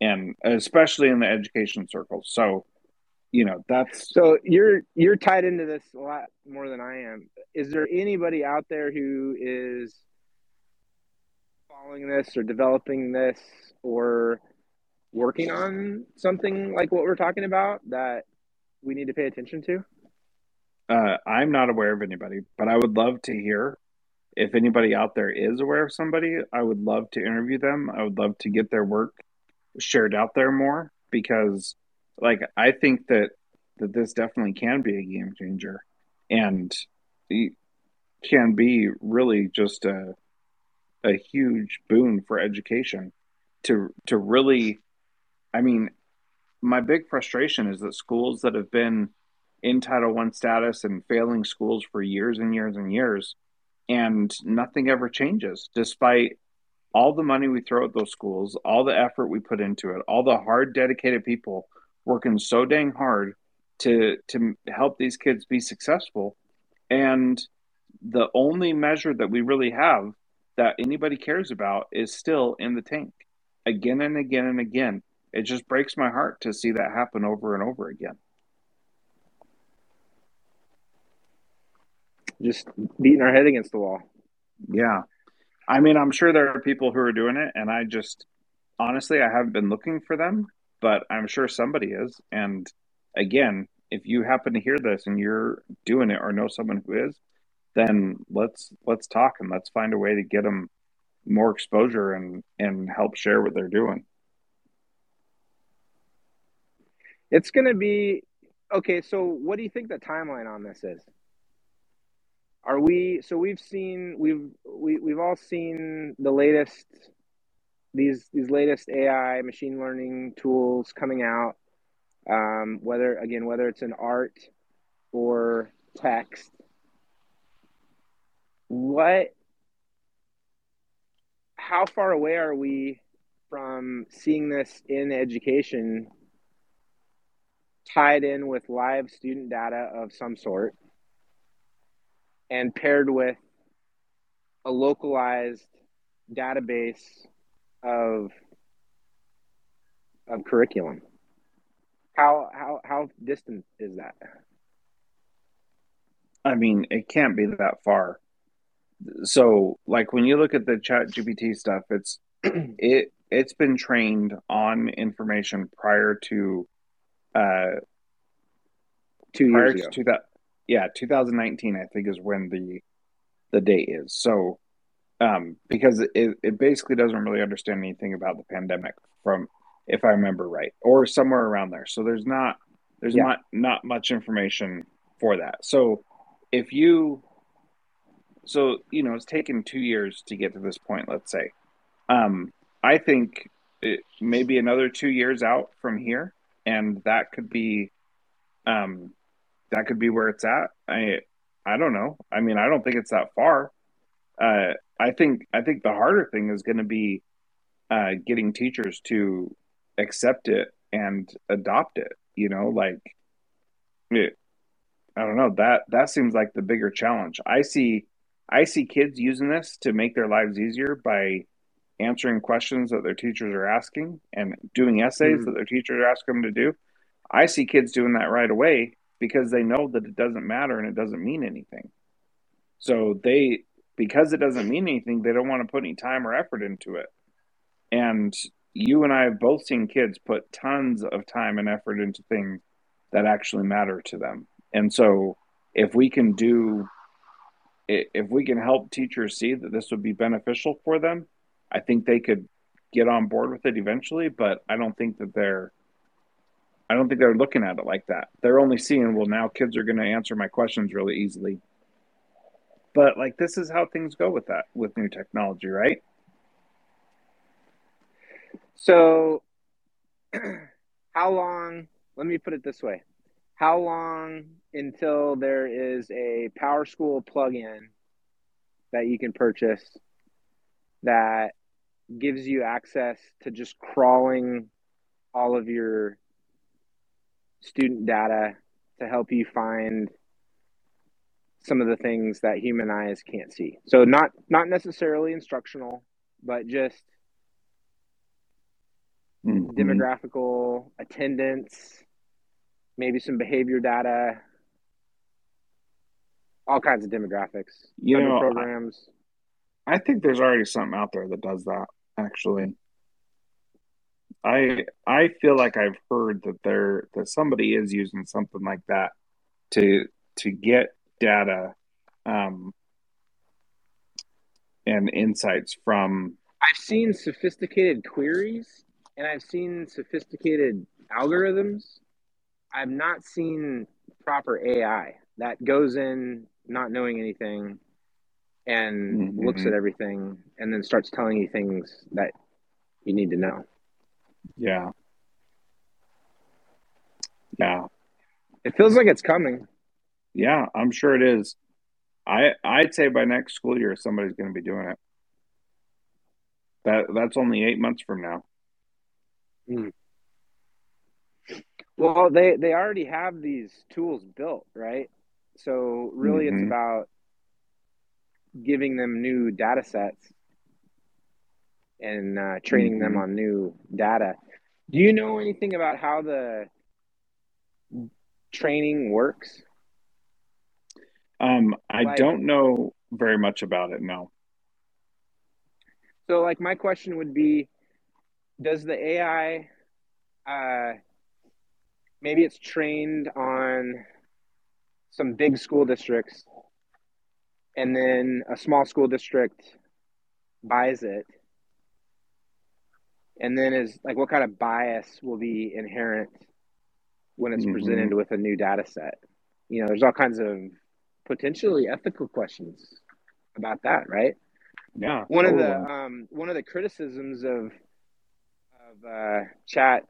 and especially in the education circles. So, you know, that's so you're you're tied into this a lot more than I am. Is there anybody out there who is following this or developing this or working on something like what we're talking about that we need to pay attention to? Uh, I'm not aware of anybody, but I would love to hear if anybody out there is aware of somebody. I would love to interview them. I would love to get their work shared out there more because, like, I think that that this definitely can be a game changer, and can be really just a a huge boon for education to to really I mean my big frustration is that schools that have been in Title One status and failing schools for years and years and years, and nothing ever changes, despite all the money we throw at those schools, all the effort we put into it, all the hard, dedicated people working so dang hard to to help these kids be successful, and the only measure that we really have that anybody cares about is still in the tank again and again and again it just breaks my heart to see that happen over and over again. Just beating our head against the wall. Yeah. I mean, I'm sure there are people who are doing it, and I just honestly, I haven't been looking for them, but I'm sure somebody is. And again, if you happen to hear this and you're doing it or know someone who is, then let's let's talk and let's find a way to get them more exposure and and help share what they're doing. It's going to be okay. So, what do you think the timeline on this is? Are we so we've seen we've we, we've all seen the latest these these latest AI machine learning tools coming out. Um, whether again whether it's in art or text, what how far away are we from seeing this in education tied in with live student data of some sort and paired with a localized database of of curriculum. How how how distant is that? I mean, it can't be that far. So, like when you look at the Chat GPT stuff, it's it it's been trained on information prior to uh two prior years ago. two yeah 2019 I think is when the the date is. So um because it, it basically doesn't really understand anything about the pandemic from if I remember right or somewhere around there. So there's not there's Yeah. not not much information for that. So if you so you know it's taken two years to get to this point let's say um i think it, maybe another two years out from here and that could be um that could be where it's at. I i don't know. I mean i don't think it's that far. Uh i think i think the harder thing is going to be uh getting teachers to accept it and adopt it you know like it, i don't know. That that seems like the bigger challenge. I see I see kids using this to make their lives easier by answering questions that their teachers are asking and doing essays Mhm. that their teachers ask them to do. I see kids doing that right away because they know that it doesn't matter and it doesn't mean anything. So they, because it doesn't mean anything, they don't want to put any time or effort into it. And you and I have both seen kids put tons of time and effort into things that actually matter to them. And so if we can do if we can help teachers see that this would be beneficial for them, I think they could get on board with it eventually. But I don't think that they're, I don't think they're looking at it like that. They're only seeing, well, now kids are going to answer my questions really easily. But like this is how things go with that with new technology, right? So, how long? Let me put it this way: How long until there is a Power School plugin that you can purchase that gives you access to just crawling all of your student data to help you find some of the things that human eyes can't see. So not not necessarily instructional, but just Mhm. demographical, attendance, maybe some behavior data, all kinds of demographics, You know, I- programs. I think there's already something out there that does that. Actually, I I feel like I've heard that there that somebody is using something like that to to get data um, and insights from. I've seen sophisticated queries and I've seen sophisticated algorithms. I've not seen proper AI that goes in not knowing anything and Mhm. looks at everything and then starts telling you things that you need to know. Yeah, yeah, It feels like it's coming. yeah. I'm sure it is. I I'd say by next school year somebody's going to be doing it. That that's only eight months from now. Well, they they already have these tools built, right? So really, it's Mhm. about giving them new data sets and uh, training them Mhm. on new data. Do you know anything about how the training works? Um, I Like- don't know very much about it. No. So, like, my question would be: Does the AI, uh, maybe it's trained on some big school districts, and then a small school district buys it, and then is like, what kind of bias will be inherent when it's Mhm. presented with a new data set? You know, there's all kinds of potentially ethical questions about that, right? Yeah. one of the um, one of the criticisms of of uh, chat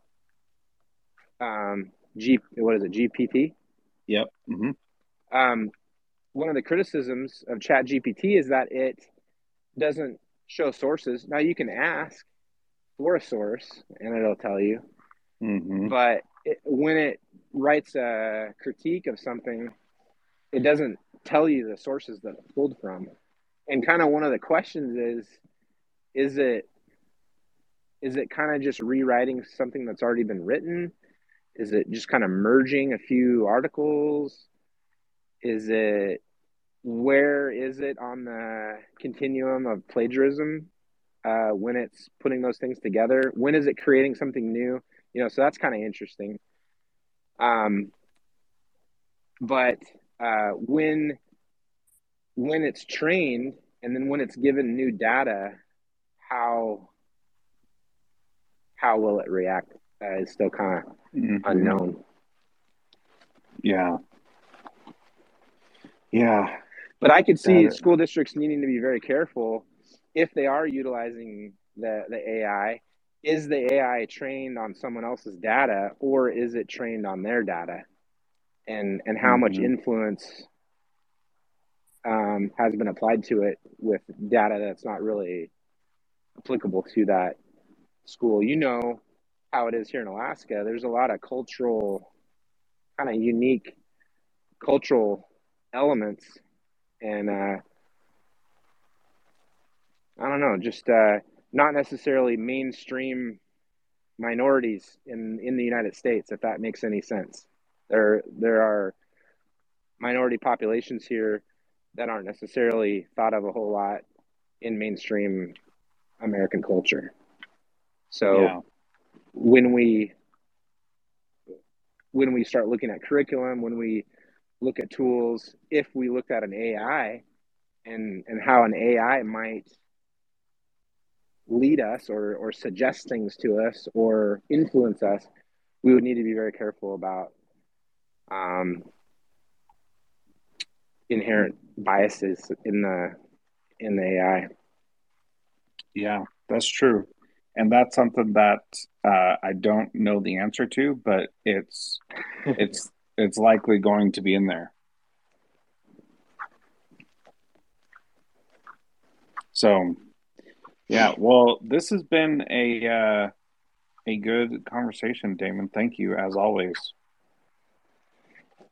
um, G what is it GPT Yep. hmm um, one of the criticisms of chat GPT is that it doesn't show sources now you can ask for a source, and it'll tell you. Mm-hmm. But it, when it writes a critique of something, it doesn't tell you the sources that it pulled from. And kind of one of the questions is, is it is it kind of just rewriting something that's already been written? Is it just kind of merging a few articles? Is it where is it on the continuum of plagiarism uh, when it's putting those things together? When is it creating something new? You know, so that's kind of interesting. Um, but uh, when when it's trained and then when it's given new data, how how will it react uh, is still kind of mm-hmm. unknown. Yeah. Yeah. But I could see school districts needing to be very careful if they are utilizing the, the AI. Is the AI trained on someone else's data or is it trained on their data? And and how mm-hmm. much influence um, has been applied to it with data that's not really applicable to that school. You know how it is here in Alaska. There's a lot of cultural, kind of unique cultural elements, and uh, I don't know, just uh, not necessarily mainstream minorities in in the United States, if that makes any sense. There there are minority populations here that aren't necessarily thought of a whole lot in mainstream American culture. So yeah. when we when we start looking at curriculum, when we look at tools, if we looked at an AI and and how an AI might lead us or or suggest things to us or influence us, we would need to be very careful about um, inherent biases in the in the AI. Yeah, that's true and that's something that uh, I don't know the answer to, but it's it's it's likely going to be in there. So, yeah. Well, this has been a uh, a good conversation, Damon. Thank you as always.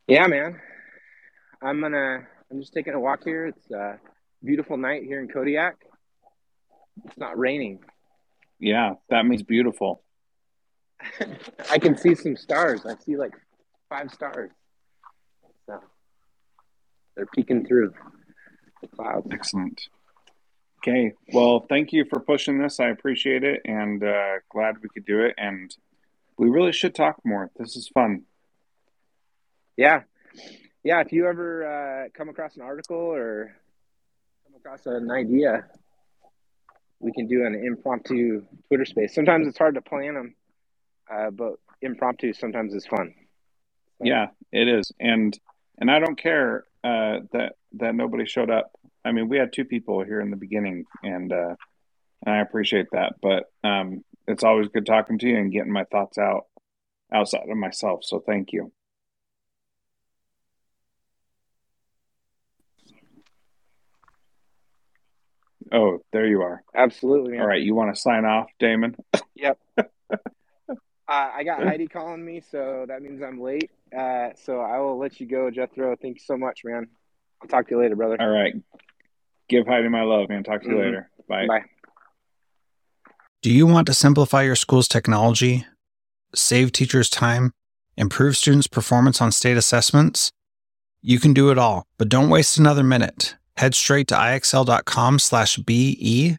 Yeah, man. I'm gonna. I'm just taking a walk here. It's a beautiful night here in Kodiak. It's not raining, yeah, that means beautiful. I can see some stars. I see like five stars. So they're peeking through the clouds. Excellent. Okay. Well, thank you for pushing this. I appreciate it and uh, glad we could do it. And we really should talk more. This is fun. Yeah. Yeah. If you ever uh, come across an article or come across an idea, we can do an impromptu Twitter space. Sometimes it's hard to plan them, uh, but impromptu sometimes is fun. Yeah, it is, and and I don't care uh, that that nobody showed up. I mean, we had two people here in the beginning, and uh, and I appreciate that. But um, it's always good talking to you and getting my thoughts out outside of myself. So thank you. Oh, there you are. Absolutely. Man. All right, you want to sign off, Damon? Yep. uh, I got Heidi calling me, so that means I'm late. Uh, so I will let you go, Jethro. Thank you so much, man. I'll talk to you later, brother. All right. Give Heidi my love, man. Talk to you mm-hmm. later. Bye. Bye. Do you want to simplify your school's technology, save teachers time, improve students' performance on state assessments? You can do it all, but don't waste another minute. Head straight to ixl.com slash BE